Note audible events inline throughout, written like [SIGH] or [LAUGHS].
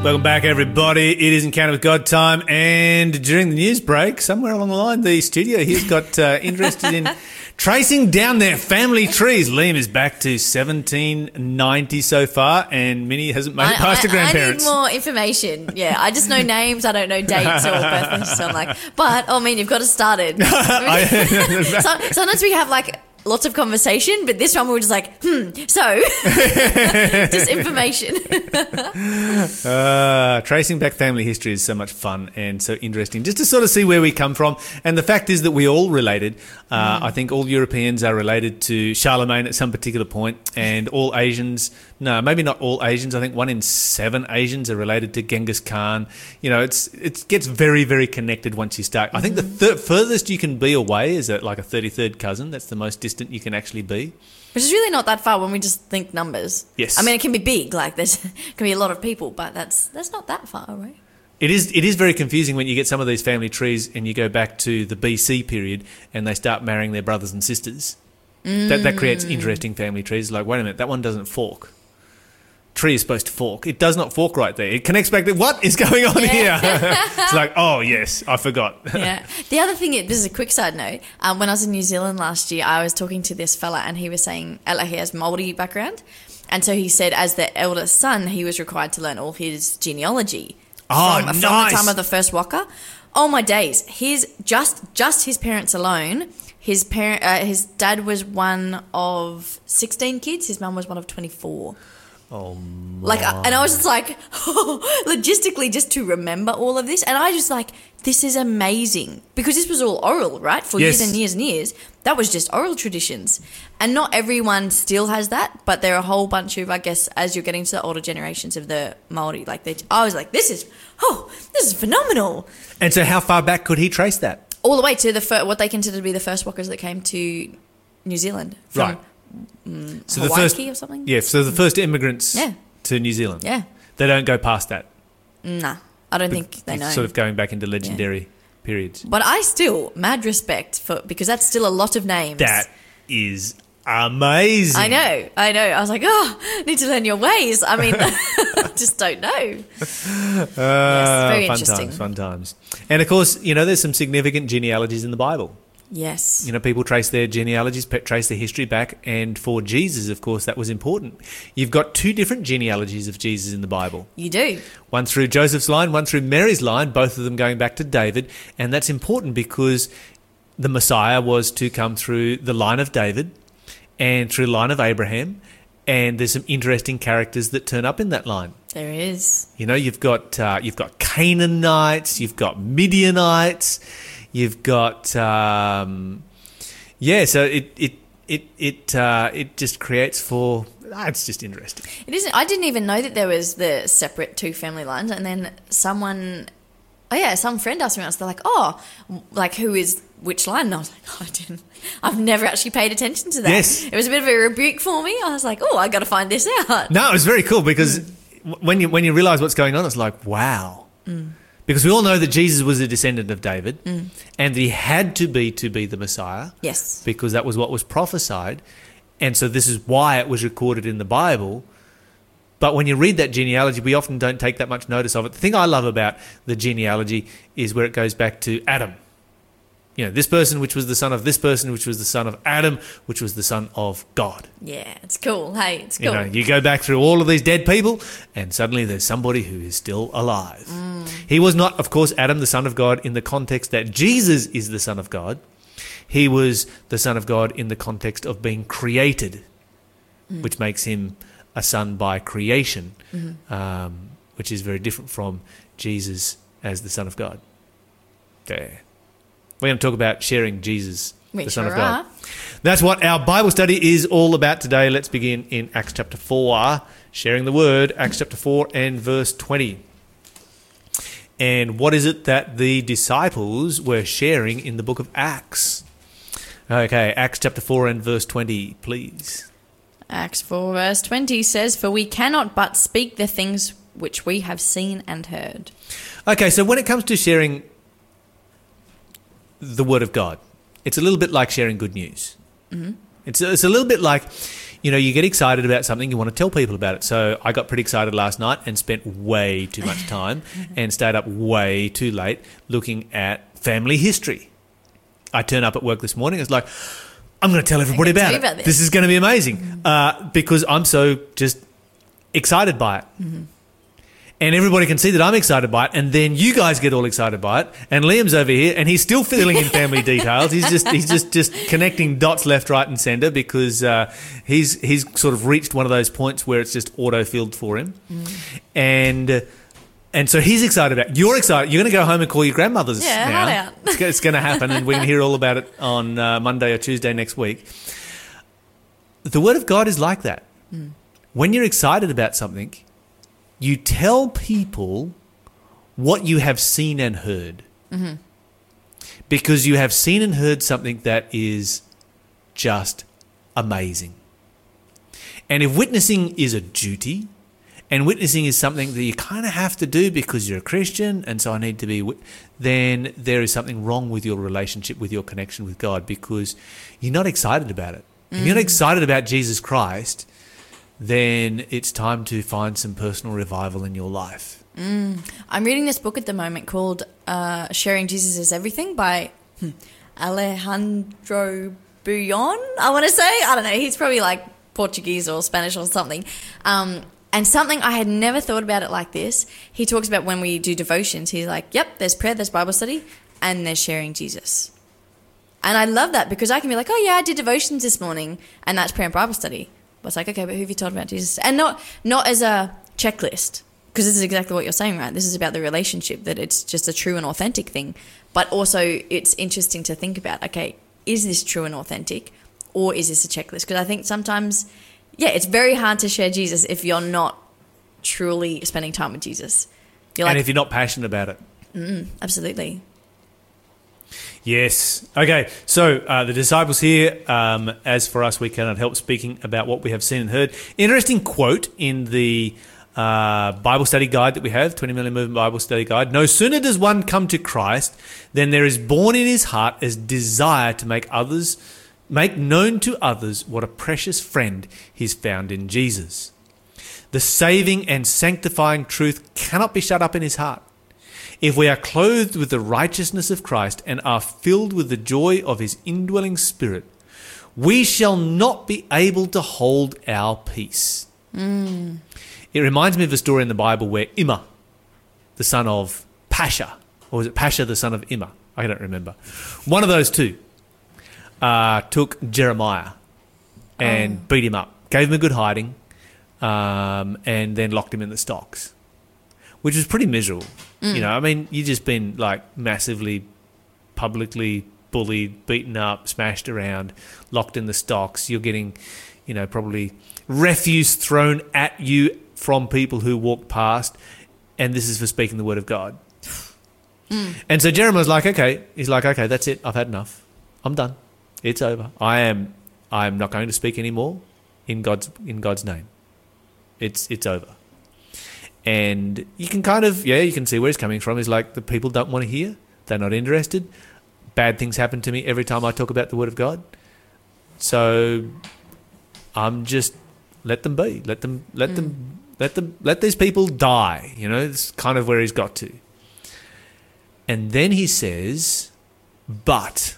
Welcome back, everybody. It is Encounter with God time, and during the news break, somewhere along the line, the studio here's got uh, [LAUGHS] interested in tracing down their family trees. Liam is back to 1790 so far, and Minnie hasn't made it past her I grandparents. need more information. Yeah, I just know names. I don't know dates or birthdays. So I'm like, but oh, I mean, you've got to start it. [LAUGHS] [LAUGHS] so, sometimes we have like lots of conversation, but this one we were just like, hmm. So [LAUGHS] just information. [LAUGHS] Uh, tracing back family history is so much fun and so interesting, just to sort of see where we come from. And the fact is that we all related. Uh, I think all Europeans are related to Charlemagne at some particular point, and all Asians. No, maybe not all Asians. I think one in seven Asians are related to Genghis Khan. You know, it's it gets very very connected once you start. I think the mm-hmm. thir- furthest you can be away is at like a thirty third cousin. That's the most distant you can actually be. Which is really not that far when we just think numbers. Yes. I mean, it can be big. Like there's [LAUGHS] can be a lot of people, but that's that's not that far away. It is it is very confusing when you get some of these family trees and you go back to the BC period and they start marrying their brothers and sisters. That that creates mm. interesting family trees. Like, wait a minute, that one doesn't fork. Tree is supposed to fork. It does not fork right there. It connects back to what is [LAUGHS] going on here. [LAUGHS] it's like, oh yes, I forgot. yeah. The other thing, this is a quick side note. Um, when I was in New Zealand last year, I was talking to this fella, and he was saying, uh, like, he has Maori background, and so he said, as the eldest son, he was required to learn all his genealogy Oh, from, from the time of the first Waka. Oh my days! His just just his parents alone. His parent, uh, his dad was one of sixteen kids. His mum was one of twenty four. Oh, Like, uh, and I was just like, [LAUGHS] logistically, just to remember all of this, and I just like, this is amazing because this was all oral, right, for Yes. years and years and years. That was just oral traditions, and not everyone still has that, but there are a whole bunch of, I guess, as you're getting to the older generations of the Maori, like they, I was like, this is, oh, this is phenomenal, and so how far back could he trace that? all the way to the fir- what they consider to be the first walkers that came to New Zealand from Right. So Hawaiki the first, or something. yeah. So the first immigrants Yeah. to New Zealand, Yeah, they don't go past that. nah, I don't think they It's know. Sort of going back into legendary periods. But I still mad respect for because that's still a lot of names. That is amazing. I know, I know. I was like, oh, need to learn your ways. I mean, [LAUGHS] [LAUGHS] I just don't know. Uh, very fun interesting. times, fun times. And of course, you know, there's some significant genealogies in the Bible. Yes, You know, people trace their genealogies, trace their history back, and for Jesus, of course, that was important. You've got two different genealogies of Jesus in the Bible. you do. One through Joseph's line, one through Mary's line, both of them going back to David, and that's important because the Messiah was to come through the line of David and through the line of Abraham, and there's some interesting characters that turn up in that line. There is. You know, you've got uh, you've got Canaanites, you've got Midianites, you've got um, yeah. So it it it it uh, it just creates for. ah, it's just interesting. It isn't. I didn't even know that there was the separate two family lines, and then someone. Oh yeah, some friend asked me once. They're like, "Oh, like who is which line?" And I was like, oh, [LAUGHS] "I didn't. I've never actually paid attention to that." Yes. it was a bit of a rebuke for me. I was like, "Oh, I got to find this out." No, it was very cool because w when you when you realize what's going on, it's like wow. Because we all know that Jesus was a descendant of David, mm. and that he had to be to be the Messiah. Yes. because that was what was prophesied. And so this is why it was recorded in the Bible. But when you read that genealogy, we often don't take that much notice of it. The thing I love about the genealogy is where it goes back to Adam. You know, this person, which was the son of this person, which was the son of Adam, which was the son of God. Yeah, it's cool. Hey, it's You cool. know, you go back through all of these dead people, and suddenly there's somebody who is still alive. He was not, of course, Adam, the son of God, in the context that Jesus is the son of God. He was the son of God in the context of being created, which makes him a son by creation, um, which is very different from Jesus as the son of God. There. We're going to talk about sharing Jesus, We the son of God. are. That's what our Bible study is all about today. Let's begin in Acts chapter 4, sharing the word, Acts chapter 4 and verse 20. And what is it that the disciples were sharing in the book of Acts? Okay, Acts chapter 4 and verse 20, please. Acts 4, verse 20 says, For we cannot but speak the things which we have seen and heard. Okay, so when it comes to sharing the word of God, it's a little bit like sharing good news. Mm-hmm. It's, it's a little bit like you know, you get excited about something, you want to tell people about it. So I got pretty excited last night and spent way too much time [LAUGHS] and stayed up way too late looking at family history. I turn up at work this morning. It's like, I'm going to tell everybody about it. this. this. is going to be amazing mm-hmm. uh, because I'm so just excited by it. Mm-hmm. And everybody can see that I'm excited by it, and then you guys get all excited by it. And Liam's over here, and he's still filling in family [LAUGHS] details. He's just he's just just connecting dots left, right, and centre because uh, he's he's sort of reached one of those points where it's just auto filled for him, and. uh, and so he's excited about. It. You're excited. You're going to go home and call your grandmothers Yeah, now. It's, it's going to happen, and we can hear all about it on uh, Monday or Tuesday next week. The Word of God is like that. When you're excited about something, you tell people what you have seen and heard. Mm-hmm. Because you have seen and heard something that is just amazing. And if witnessing is a duty, and witnessing is something that you kind of have to do because you're a Christian, and so I need to be, then there is something wrong with your relationship, with your connection with God, because you're not excited about it. If you're not mm. excited about Jesus Christ, then it's time to find some personal revival in your life. I'm reading this book at the moment called uh, Sharing Jesus is Everything by hmm, Alejandro Bullon, I want to say. I don't know. He's probably like Portuguese or Spanish or something. Um, and something I had never thought about it like this. He talks about when we do devotions, he's like, yep, there's prayer, there's Bible study, and there's sharing Jesus. And I love that because I can be like, oh yeah, I did devotions this morning, and that's prayer and Bible study. But it's like, okay, but who have you told about Jesus? And not not as a checklist, because this is exactly what you're saying, right? This is about the relationship that it's just a true and authentic thing. But also, it's interesting to think about. Okay, is this true and authentic, or is this a checklist? Because I think sometimes, yeah, it's very hard to share Jesus if you're not truly spending time with Jesus. You're and like, if you're not passionate about it. absolutely. Yes. Okay. So uh, the disciples here, um, as for us, we cannot help speaking about what we have seen and heard. Interesting quote in the uh, Bible study guide that we have, 20 Million Movement Bible Study Guide. No sooner does one come to Christ than there is born in his heart a desire to make others, make known to others what a precious friend he's found in Jesus. The saving and sanctifying truth cannot be shut up in his heart. If we are clothed with the righteousness of Christ and are filled with the joy of his indwelling spirit, we shall not be able to hold our peace. It reminds me of a story in the Bible where Immer, the son of Pashur, or was it Pashur, the son of Immer? I don't remember. One of those two uh, took Jeremiah and beat him up, gave him a good hiding, um, and then locked him in the stocks, which was pretty miserable. You mm. know, I mean, you've just been like massively publicly bullied, beaten up, smashed around, locked in the stocks. You're getting, you know, probably refuse thrown at you from people who walk past, and this is for speaking the word of God. [SIGHS] Mm. And so Jeremiah's like, okay, he's like, okay, that's it. I've had enough. I'm done. It's over. I am. I am not going to speak anymore in God's in God's name. It's it's over. And you can kind of yeah, you can see where he's coming from. He's like the people don't want to hear. They're not interested. Bad things happen to me every time I talk about the word of God. So I'm just let them be. Let them let them mm. let them let these people die. You know, it's kind of where he's got to. And then he says, but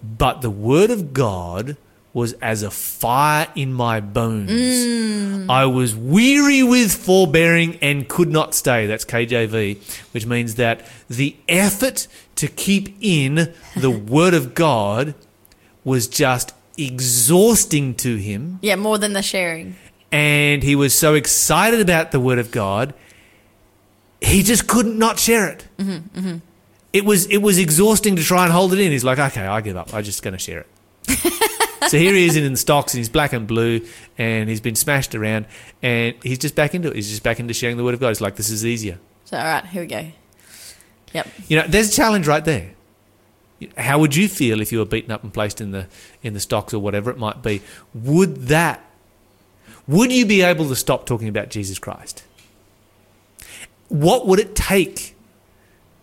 but the word of God was as a fire in my bones. Mm. I was weary with forbearing and could not stay. That's KJV, which means that the effort to keep in the [LAUGHS] word of God was just exhausting to him. Yeah, more than the sharing. And he was so excited about the word of God, he just couldn't not share it. Mm-hmm, mm-hmm. It was it was exhausting to try and hold it in. He's like, okay, I give up. I'm just going to share it. So here he is in the stocks, and he's black and blue, and he's been smashed around, and he's just back into it. He's just back into sharing the word of God. He's like, this is easier. So, all right, here we go. Yep. You know, there's a challenge right there. How would you feel if you were beaten up and placed in the in the stocks or whatever it might be? Would that would you be able to stop talking about Jesus Christ? What would it take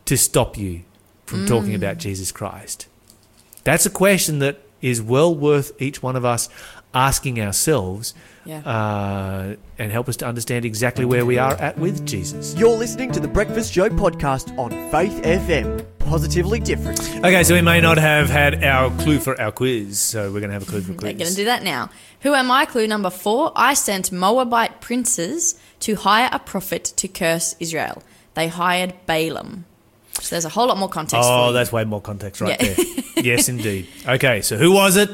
to stop you from talking mm. about Jesus Christ? That's a question that is well worth each one of us asking ourselves Yeah. uh, and help us to understand exactly where we are at with Jesus. You're listening to the Breakfast Show podcast on Faith FM. Positively different. Okay, so we may not have had our clue for our quiz, so we're going to have a clue for They're going to do that now. Who am I? Clue number four. I sent Moabite princes to hire a prophet to curse Israel. They hired Balaam. So there's a whole lot more context. Oh, that's way more context right Yeah. there. [LAUGHS] yes, indeed. Okay, so who was it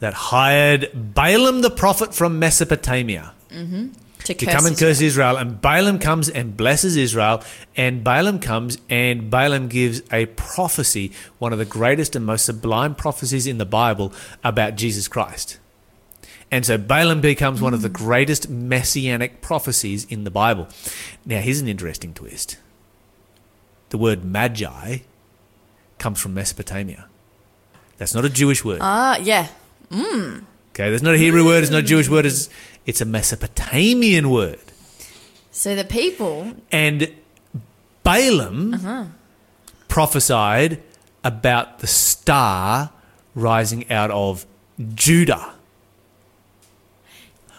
that hired Balaam the prophet from Mesopotamia mm-hmm. to, to come and curse Israel? And Balaam comes and blesses Israel, and Balaam comes and Balaam gives a prophecy, one of the greatest and most sublime prophecies in the Bible about Jesus Christ. And so Balaam becomes one of the mm. greatest messianic prophecies in the Bible. Now, here's an interesting twist. The word magi comes from Mesopotamia. That's not a Jewish word. Ah, yeah. Hmm. Okay, that's not a Hebrew word, it's not a Jewish hmm. word, it's, it's a Mesopotamian word. So the people. And Balaam uh-huh. prophesied about the star rising out of Judah.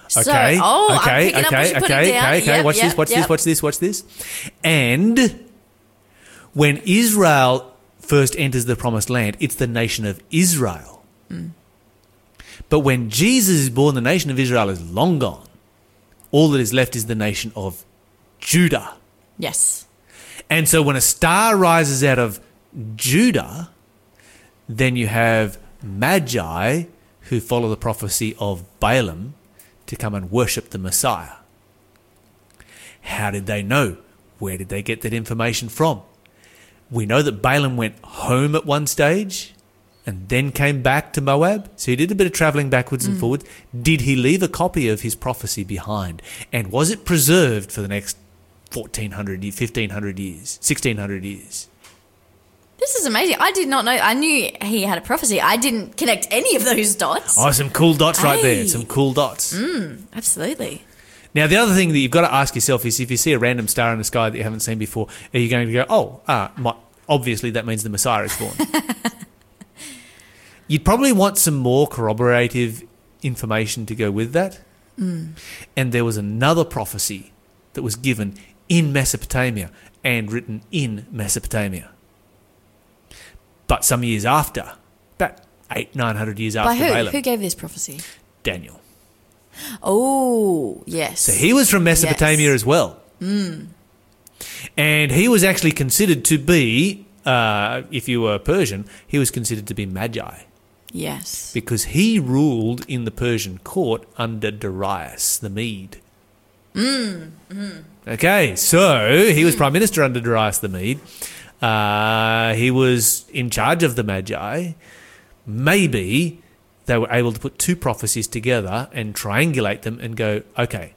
So, Okay. oh, I'm okay. okay. okay. Okay. Okay. Yep, watch yep, this. Watch yep. this. Watch this. Watch this. And when Israel first enters the promised land, it's the nation of Israel. Mm. But when Jesus is born, the nation of Israel is long gone. All that is left is the nation of Judah. Yes. And so when a star rises out of Judah, then you have magi who follow the prophecy of Balaam to come and worship the Messiah. How did they know? Where did they get that information from? We know that Balaam went home at one stage and then came back to Moab. So he did a bit of traveling backwards and mm. forwards. Did he leave a copy of his prophecy behind? And was it preserved for the next 1400, ye- 1500 years, 1600 years? This is amazing. I did not know. I knew he had a prophecy. I didn't connect any of those dots. Oh, some cool dots right there. Some cool dots. Mm, absolutely. Now, the other thing that you've got to ask yourself is if you see a random star in the sky that you haven't seen before, are you going to go, oh, ah, my, obviously that means the Messiah is born? [LAUGHS] You'd probably want some more corroborative information to go with that. And there was another prophecy that was given in Mesopotamia and written in Mesopotamia. But some years after, about eight, nine hundred years By after who? Balaam, Who gave this prophecy? Daniel. Oh, yes. So he was from Mesopotamia Yes. as well. And he was actually considered to be, uh, if you were Persian, he was considered to be Magi Yes. because he ruled in the Persian court under Darius the Mede. Okay, so he was prime minister under Darius the Mede. Uh, he was in charge of the Magi. Maybe they were able to put two prophecies together and triangulate them and go, okay,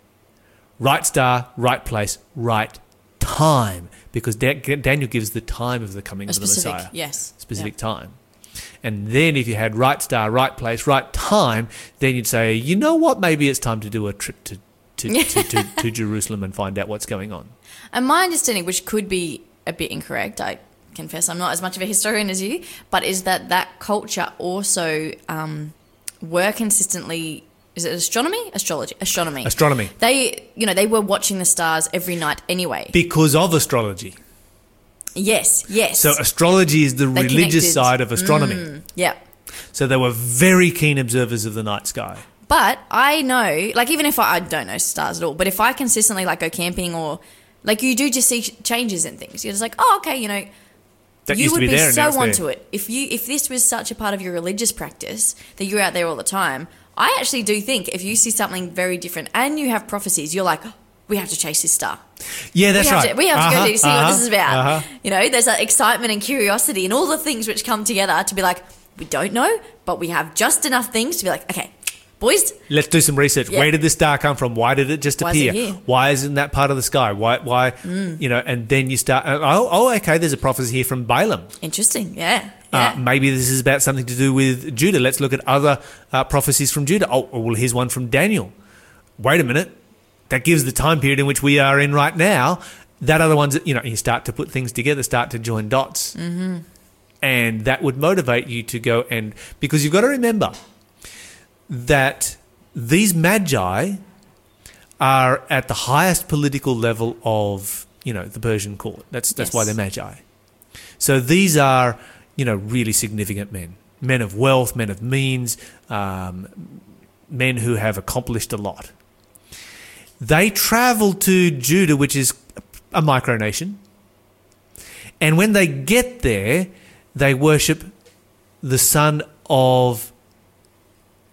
right star, right place, right time. Because Daniel gives the time of the coming of the. Messiah Yes. specific Yeah. time. And then if you had right star, right place, right time, then you'd say, you know what, maybe it's time to do a trip to, to, to, to, to [LAUGHS] Jerusalem and find out what's going on. And my understanding, which could be a bit incorrect, I confess I'm not as much of a historian as you, but is that that culture also um, were consistently. Is it astronomy? Astrology? Astronomy. Astronomy. They, you know, they were watching the stars every night anyway. Because of astrology. yes, yes. So astrology is the They religious connected. side of astronomy. yeah. So they were very keen observers of the night sky. But I know, like, even if I, I don't know stars at all, but if I consistently like go camping or like you do just see changes in things, you're just like, oh, okay, you know, That you to would be be, so it's there. onto it. If you if this was such a part of your religious practice that you're out there all the time, I actually do think if you see something very different and you have prophecies, you're like, "Oh, we have to chase this star. Yeah, that's we right. To, we have to Uh-huh, go to see what uh-huh, this is about. uh-huh. You know, there's that excitement and curiosity and all the things which come together to be like, we don't know, but we have just enough things to be like, okay, boys, Let's do some research. Yeah. Where did this star come from? Why did it just Why is it appear? Mm. Why is it in that part of the sky? Why? Why? You know, and then you start. Oh, oh, okay. There's a prophecy here from Balaam. interesting, yeah, Uh, maybe this is about something to do with Judah. Let's look at other uh, prophecies from Judah. Oh, well, here's one from Daniel. Wait a minute. That gives the time period in which we are in right now. That other one's, you know, you start to put things together, start to join dots. Mm-hmm. And that would motivate you to go and because you've got to remember that these magi are at the highest political level of you know the Persian court. That's that's why they're magi. So these are you know really significant men, men of wealth, men of means, um, men who have accomplished a lot. They travel to Judah, which is a micronation, and when they get there, they worship the son of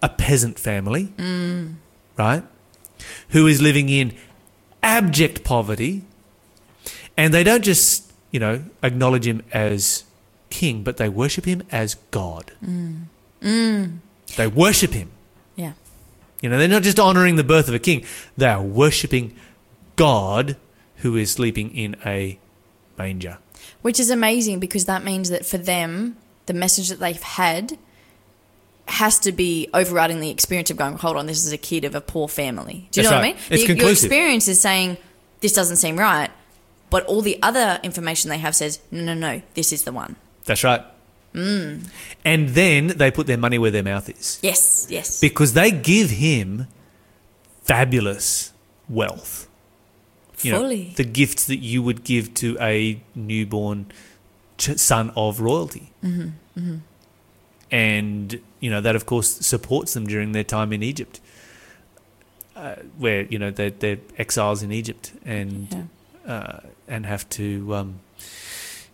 a peasant family, right? Who is living in abject poverty. And they don't just, you know, acknowledge him as king, but they worship him as God. mm They worship him. Yeah. You know, they're not just honoring the birth of a king, they are worshipping God who is sleeping in a manger. Which is amazing because that means that for them, the message that they've had has to be overriding the experience of going, hold on, this is a kid of a poor family. Do you That's know right. what I mean? It's The- your experience is saying, this doesn't seem right. But all the other information they have says, no, no, no, this is the one. That's right. And then they put their money where their mouth is. Yes, yes. because they give him fabulous wealth. You know, Fully. the gifts that you would give to a newborn son of royalty. Mm-hmm. And, you know, that of course supports them during their time in Egypt, uh, where, you know, they're, they're exiles in Egypt and, Yeah. uh, and have to, um,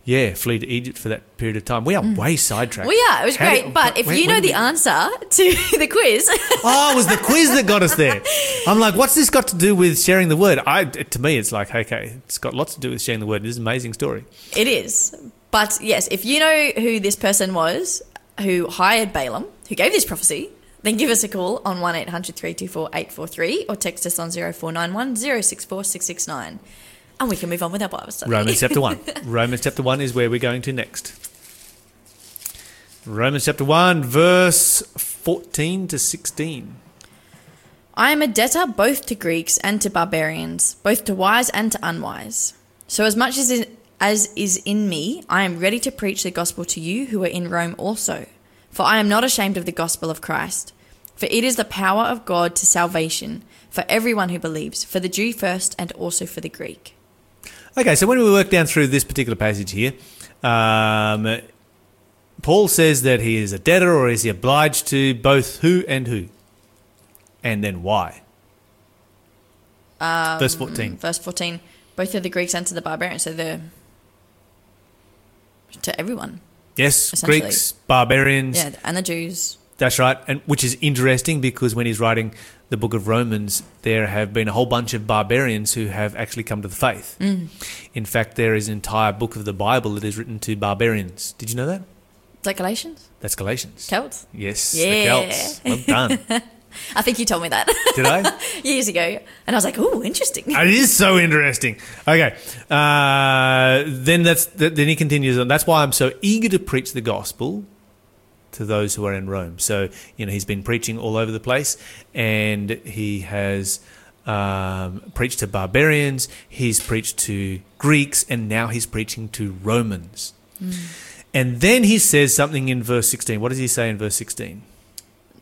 yeah, flee to Egypt for that period of time. We are way sidetracked. Well, yeah, it was How great. did- but if you know the we- answer to [LAUGHS] the quiz, [LAUGHS] Oh, it was the quiz that got us there. I'm like, what's this got to do with sharing the word? I, to me, it's like, okay, it's got lots to do with sharing the word. This is an amazing story. it is. But yes, if you know who this person was who hired Balaam, who gave this prophecy, then give us a call on 1 800 324 843 or text us on 0491 064 669. And we can move on with our Bible study. Romans chapter 1. [LAUGHS] Romans chapter 1 is where we're going to next. Romans chapter 1, verse 14 to 16. I am a debtor both to Greeks and to barbarians, both to wise and to unwise. So, as much as, as is in me, I am ready to preach the gospel to you who are in Rome also. For I am not ashamed of the gospel of Christ. For it is the power of God to salvation for everyone who believes, for the Jew first and also for the Greek. Okay, so when we work down through this particular passage here, um, Paul says that he is a debtor or is he obliged to both who and who? And then why? verse 14. Verse 14 both of the Greeks and to the barbarians, so the. To everyone. Yes, Greeks, barbarians. Yeah, and the Jews. That's right, and which is interesting because when he's writing the book of Romans, there have been a whole bunch of barbarians who have actually come to the faith. Mm. In fact, there is an entire book of the Bible that is written to barbarians. Did you know that? Is that Galatians? That's Galatians. Celts? yes, Yeah. the Celts. Well done. [LAUGHS] I think you told me that Did I? [LAUGHS] years ago, and I was like, "Oh, interesting." it is so interesting. Okay, uh, then that's then he continues on. That's why I'm so eager to preach the gospel to those who are in Rome. So you know he's been preaching all over the place, and he has um, preached to barbarians. He's preached to Greeks, and now he's preaching to Romans. And then he says something in verse 16. What does he say in verse 16?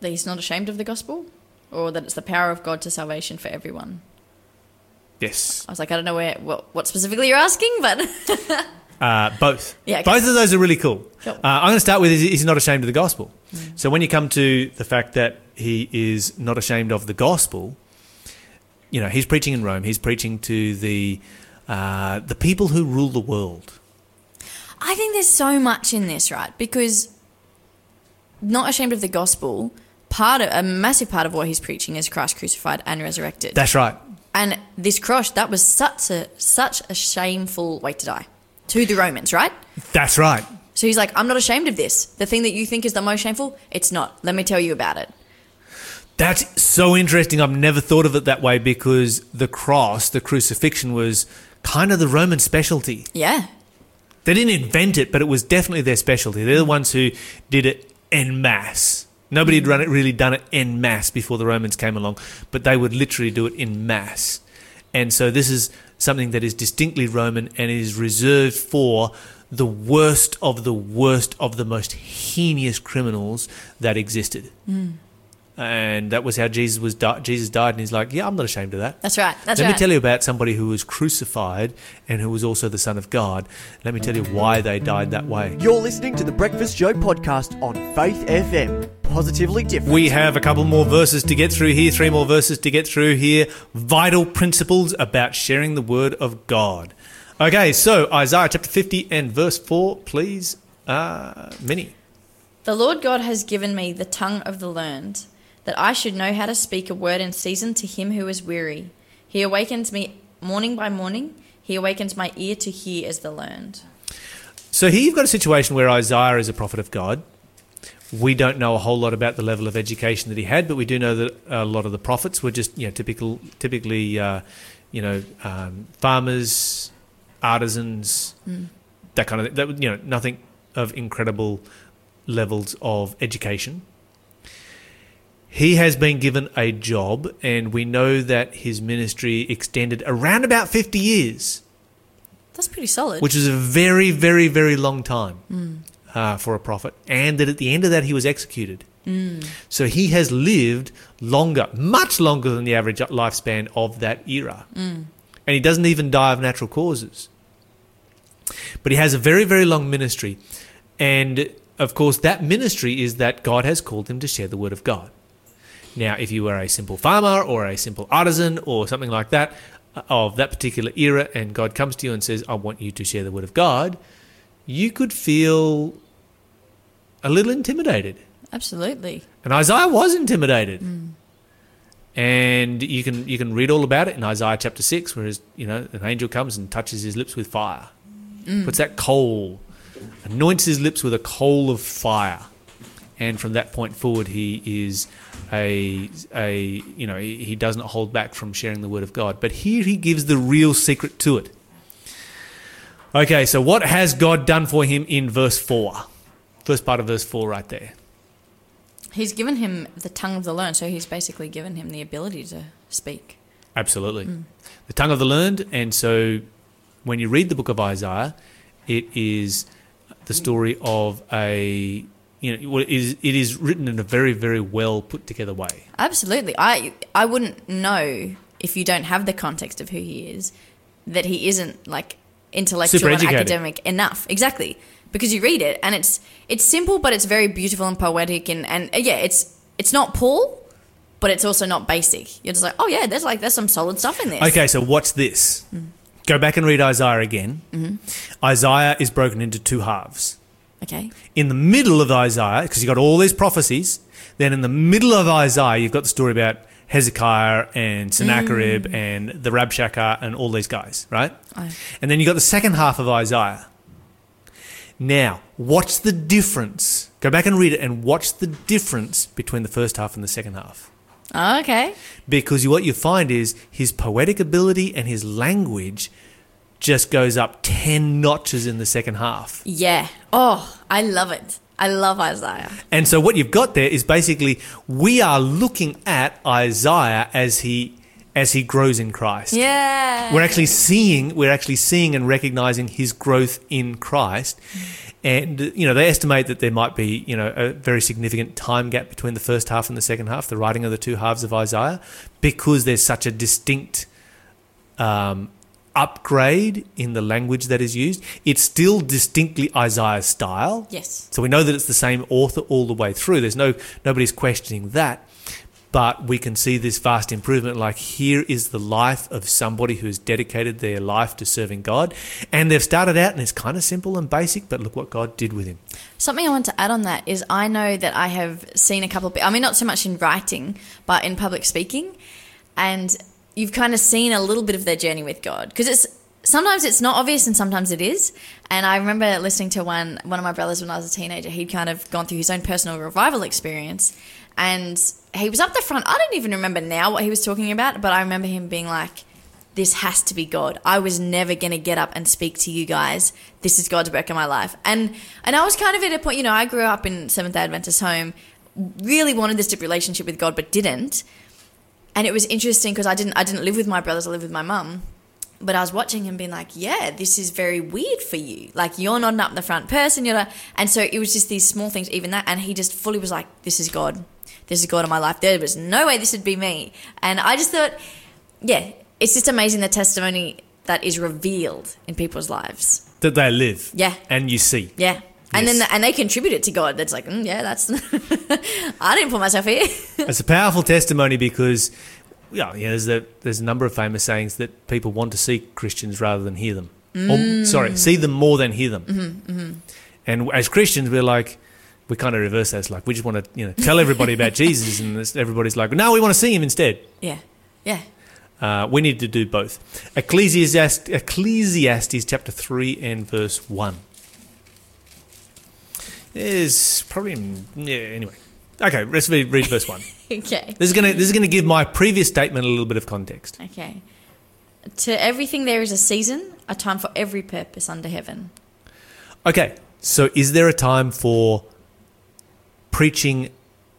That he's not ashamed of the gospel, or that it's the power of God to salvation for everyone. Yes. I was like, I don't know where what, what specifically you're asking, but [LAUGHS] Uh, both. Yeah. Both of those are really cool. Uh, I'm going to start with is he's not ashamed of the gospel. So when you come to the fact that he is not ashamed of the gospel, you know, he's preaching in Rome. He's preaching to the uh, the people who rule the world. I think there's so much in this, right? Because not ashamed of the gospel, part of a massive part of what he's preaching is Christ crucified and resurrected. That's right. and this cross, that was such a such a shameful way to die to the Romans, right? That's right. So he's like, I'm not ashamed of this. The thing that you think is the most shameful, it's not. Let me tell you about it. That's so interesting. I've never thought of it that way because the cross, the crucifixion, was kind of the Roman specialty. Yeah. They didn't invent it, but it was definitely their specialty. They're the ones who did it en masse. Nobody had run it, really done it en masse before the Romans came along, but they would literally do it in mass. And so this is something that is distinctly Roman and is reserved for the worst of the worst of the most heinous criminals that existed. Hmm. And that was how Jesus was. Di- Jesus died, and he's like, "Yeah, I'm not ashamed of that." That's right. That's Let right. me tell you about somebody who was crucified and who was also the Son of God. Let me tell you why they died that way. You're listening to the Breakfast Show podcast on Faith FM. Positively different. We have a couple more verses to get through here, three more verses to get through here. Vital principles about sharing the word of God. Okay, so Isaiah chapter 50 and verse 4, please, uh, Minnie. The Lord God has given me the tongue of the learned, that I should know how to speak a word in season to him who is weary. He awakens me morning by morning. He awakens my ear to hear as the learned. So here you've got a situation where Isaiah is a prophet of God. We don't know a whole lot about the level of education that he had, but we do know that a lot of the prophets were just, you know, typical, typically, uh, you know, um, farmers, artisans, that kind of, that, you know, nothing of incredible levels of education. He has been given a job, and we know that his ministry extended around about 50 years That's pretty solid. which is a very, very, very long time hmm. uh, for a prophet. And that at the end of that, he was executed. Hmm. So he has lived longer, much longer than the average lifespan of that era. Hmm. And he doesn't even die of natural causes. But he has a very, very long ministry. And of course, that ministry is that God has called him to share the word of God. Now, if you were a simple farmer or a simple artisan or something like that uh, of that particular era, and God comes to you and says, I want you to share the word of God, you could feel a little intimidated. Absolutely. And Isaiah was intimidated. And you can you can read all about it in Isaiah chapter six, where his, you know an angel comes and touches his lips with fire, puts that coal, anoints his lips with a coal of fire, and from that point forward, he is a a you know he, does not hold back from sharing the word of God. But here he gives the real secret to it. Okay, so what has God done for him in verse four? First part of verse four, right there. He's given him the tongue of the learned, so he's basically given him the ability to speak. Absolutely. Mm. The tongue of the learned. And so when you read the book of Isaiah, it is the story of a, you know, it is, it is written in a very, very well put together way. Absolutely. I I wouldn't know if you don't have the context of who he is that he isn't like intellectual and academic enough. Exactly. Because you read it and it's it's simple but it's very beautiful and poetic and and uh, yeah, it's it's not Paul, but it's also not basic. You're just like, "Oh yeah, there's like there's some solid stuff in this." Okay, so what's this? Go back and read Isaiah again. Isaiah is broken into two halves. Okay. in the middle of Isaiah, because you've got all these prophecies, then in the middle of Isaiah, you've got the story about Hezekiah and Sennacherib mm. and the Rabshakeh and all these guys, right? Aye. And then you've got the second half of Isaiah. Now, what's the difference? Go back and read it and watch the difference between the first half and the second half. Ah, okay. Because what you find is his poetic ability and his language just goes up 10 notches in the second half. Yeah. Oh, I love it. I love Isaiah. And so what you've got there is basically we are looking at Isaiah as he as he grows in Christ. Yeah. We're actually seeing we're actually seeing and recognizing his growth in Christ. And you know, they estimate that there might be, you know, a very significant time gap between the first half and the second half, the writing of the two halves of Isaiah, because there's such a distinct um, upgrade in the language that is used. It's still distinctly Isaiah's style. Yes. So we know that it's the same author all the way through. There's no nobody's questioning that. But we can see this vast improvement. Like here is the life of somebody who's dedicated their life to serving God, and they've started out and it's kind of simple and basic. But look what God did with him. Something I want to add on that is I know that I have seen a couple of, I mean, not so much in writing, but in public speaking. And you've kind of seen a little bit of their journey with God. Because it's, sometimes it's not obvious and sometimes it is. And I remember listening to one, one of my brothers when I was a teenager. He'd kind of gone through his own personal revival experience. And he was up the front. I don't even remember now what he was talking about, but I remember him being like, this has to be God. I was never going to get up and speak to you guys. This is God's work in my life. And and I was kind of at a point, you know, I grew up in Seventh Day Adventist home, really wanted this deep relationship with God, but didn't. And it was interesting because I didn't I didn't live with my brothers. I lived with my mum. but I was watching him being like, yeah, this is very weird for you. Like you're not an up the front person. You're not, and so it was just these small things, even that. And he just fully was like, this is God. This is God in my life. There was no way this would be me. And I just thought, yeah, it's just amazing the testimony that is revealed in people's lives. That they live. Yeah. And you see. Yeah. And Yes. then and they contribute it to God. That's like, mm, yeah, that's [LAUGHS] I didn't put myself here. [LAUGHS] It's a powerful testimony because, yeah, yeah there's, a, there's a number of famous sayings that people want to see Christians rather than hear them. Or, sorry, see them more than hear them. And as Christians, we're like, we kind of reverse that. It's like we just want to, you know, tell everybody about [LAUGHS] Jesus, and everybody's like, no, we want to see him instead. yeah. Yeah. Uh, we need to do both. Ecclesiastes, Ecclesiastes chapter 3 and verse 1. Is probably, yeah, anyway. Okay, let's read, read verse 1. [LAUGHS] Okay. This is gonna this is gonna give my previous statement a little bit of context. Okay. To everything there is a season, a time for every purpose under heaven. Okay, so is there a time for preaching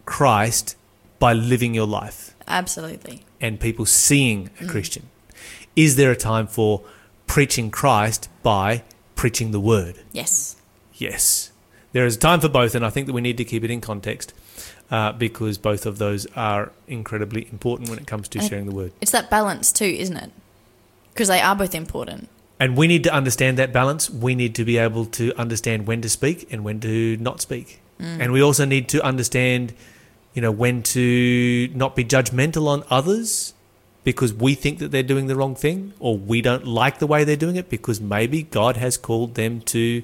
Christ by living your life Absolutely. and people seeing a mm. Christian? Is there a time for preaching Christ by preaching the word? Yes. Yes, there is time for both, and I think that we need to keep it in context uh, because both of those are incredibly important when it comes to And- sharing the word. It's that balance too, isn't it? Because they are both important. And we need to understand that balance. We need to be able to understand when to speak and when to not speak. And we also need to understand, you know, when to not be judgmental on others because we think that they're doing the wrong thing or we don't like the way they're doing it because maybe God has called them to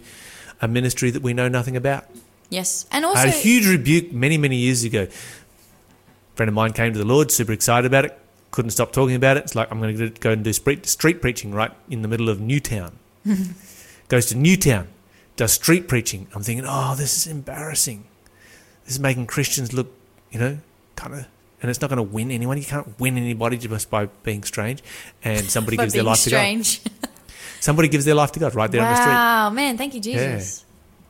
a ministry that we know nothing about. Yes. And I also had a huge rebuke many, many years ago. A friend of mine came to the Lord, super excited about it, couldn't stop talking about it. It's like, I'm going to go and do street, street preaching right in the middle of Newtown. [LAUGHS] Goes to Newtown, does street preaching. I'm thinking, oh, this is embarrassing. This is making Christians look, you know, kind of. And it's not going to win anyone. You can't win anybody just by being strange. And somebody [LAUGHS] gives their life strange. to God. [LAUGHS] Somebody gives their life to God right there on the street. wow, man, thank you, Jesus.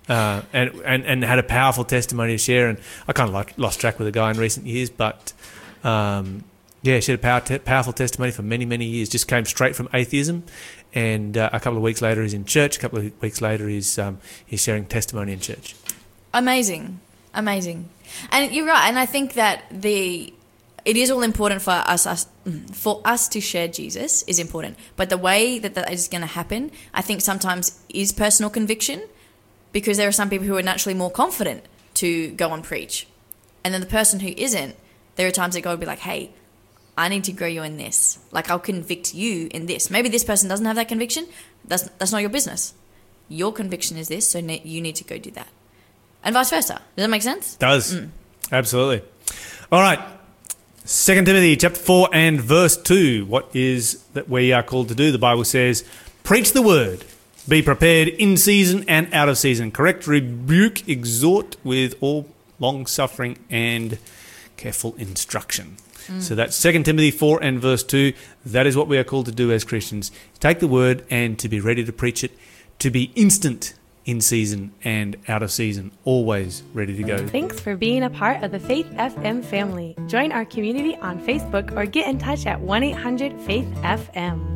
uh, and, and and had a powerful testimony to share. And I kind of like, lost track with the guy in recent years, but um, yeah, she had a power te- powerful testimony for many many years. Just came straight from atheism, and uh, a couple of weeks later he's in church. A couple of weeks later he's um, he's sharing testimony in church. Amazing. Amazing. And you're right. And I think that the it is all important for us, us for us to share Jesus is important. But the way that that is going to happen, I think sometimes is personal conviction because there are some people who are naturally more confident to go and preach. And then the person who isn't, there are times that God will be like, hey, I need to grow you in this. Like I'll convict you in this. Maybe this person doesn't have that conviction. That's that's not your business. Your conviction is this, so ne- you need to go do that. And vice versa. Does that make sense? Does mm. absolutely. All right. Second Timothy chapter four and verse two. What is that we are called to do? The Bible says, "Preach the word." Be prepared in season and out of season. Correct, rebuke, exhort with all long suffering and careful instruction. Hmm. So that's 2 Timothy 4 and verse 2. That is what we are called to do as Christians. Take the word and to be ready to preach it, to be instant in season and out of season, always ready to go. Thanks for being a part of the Faith FM family. Join our community on Facebook or get in touch at 1 800 Faith FM.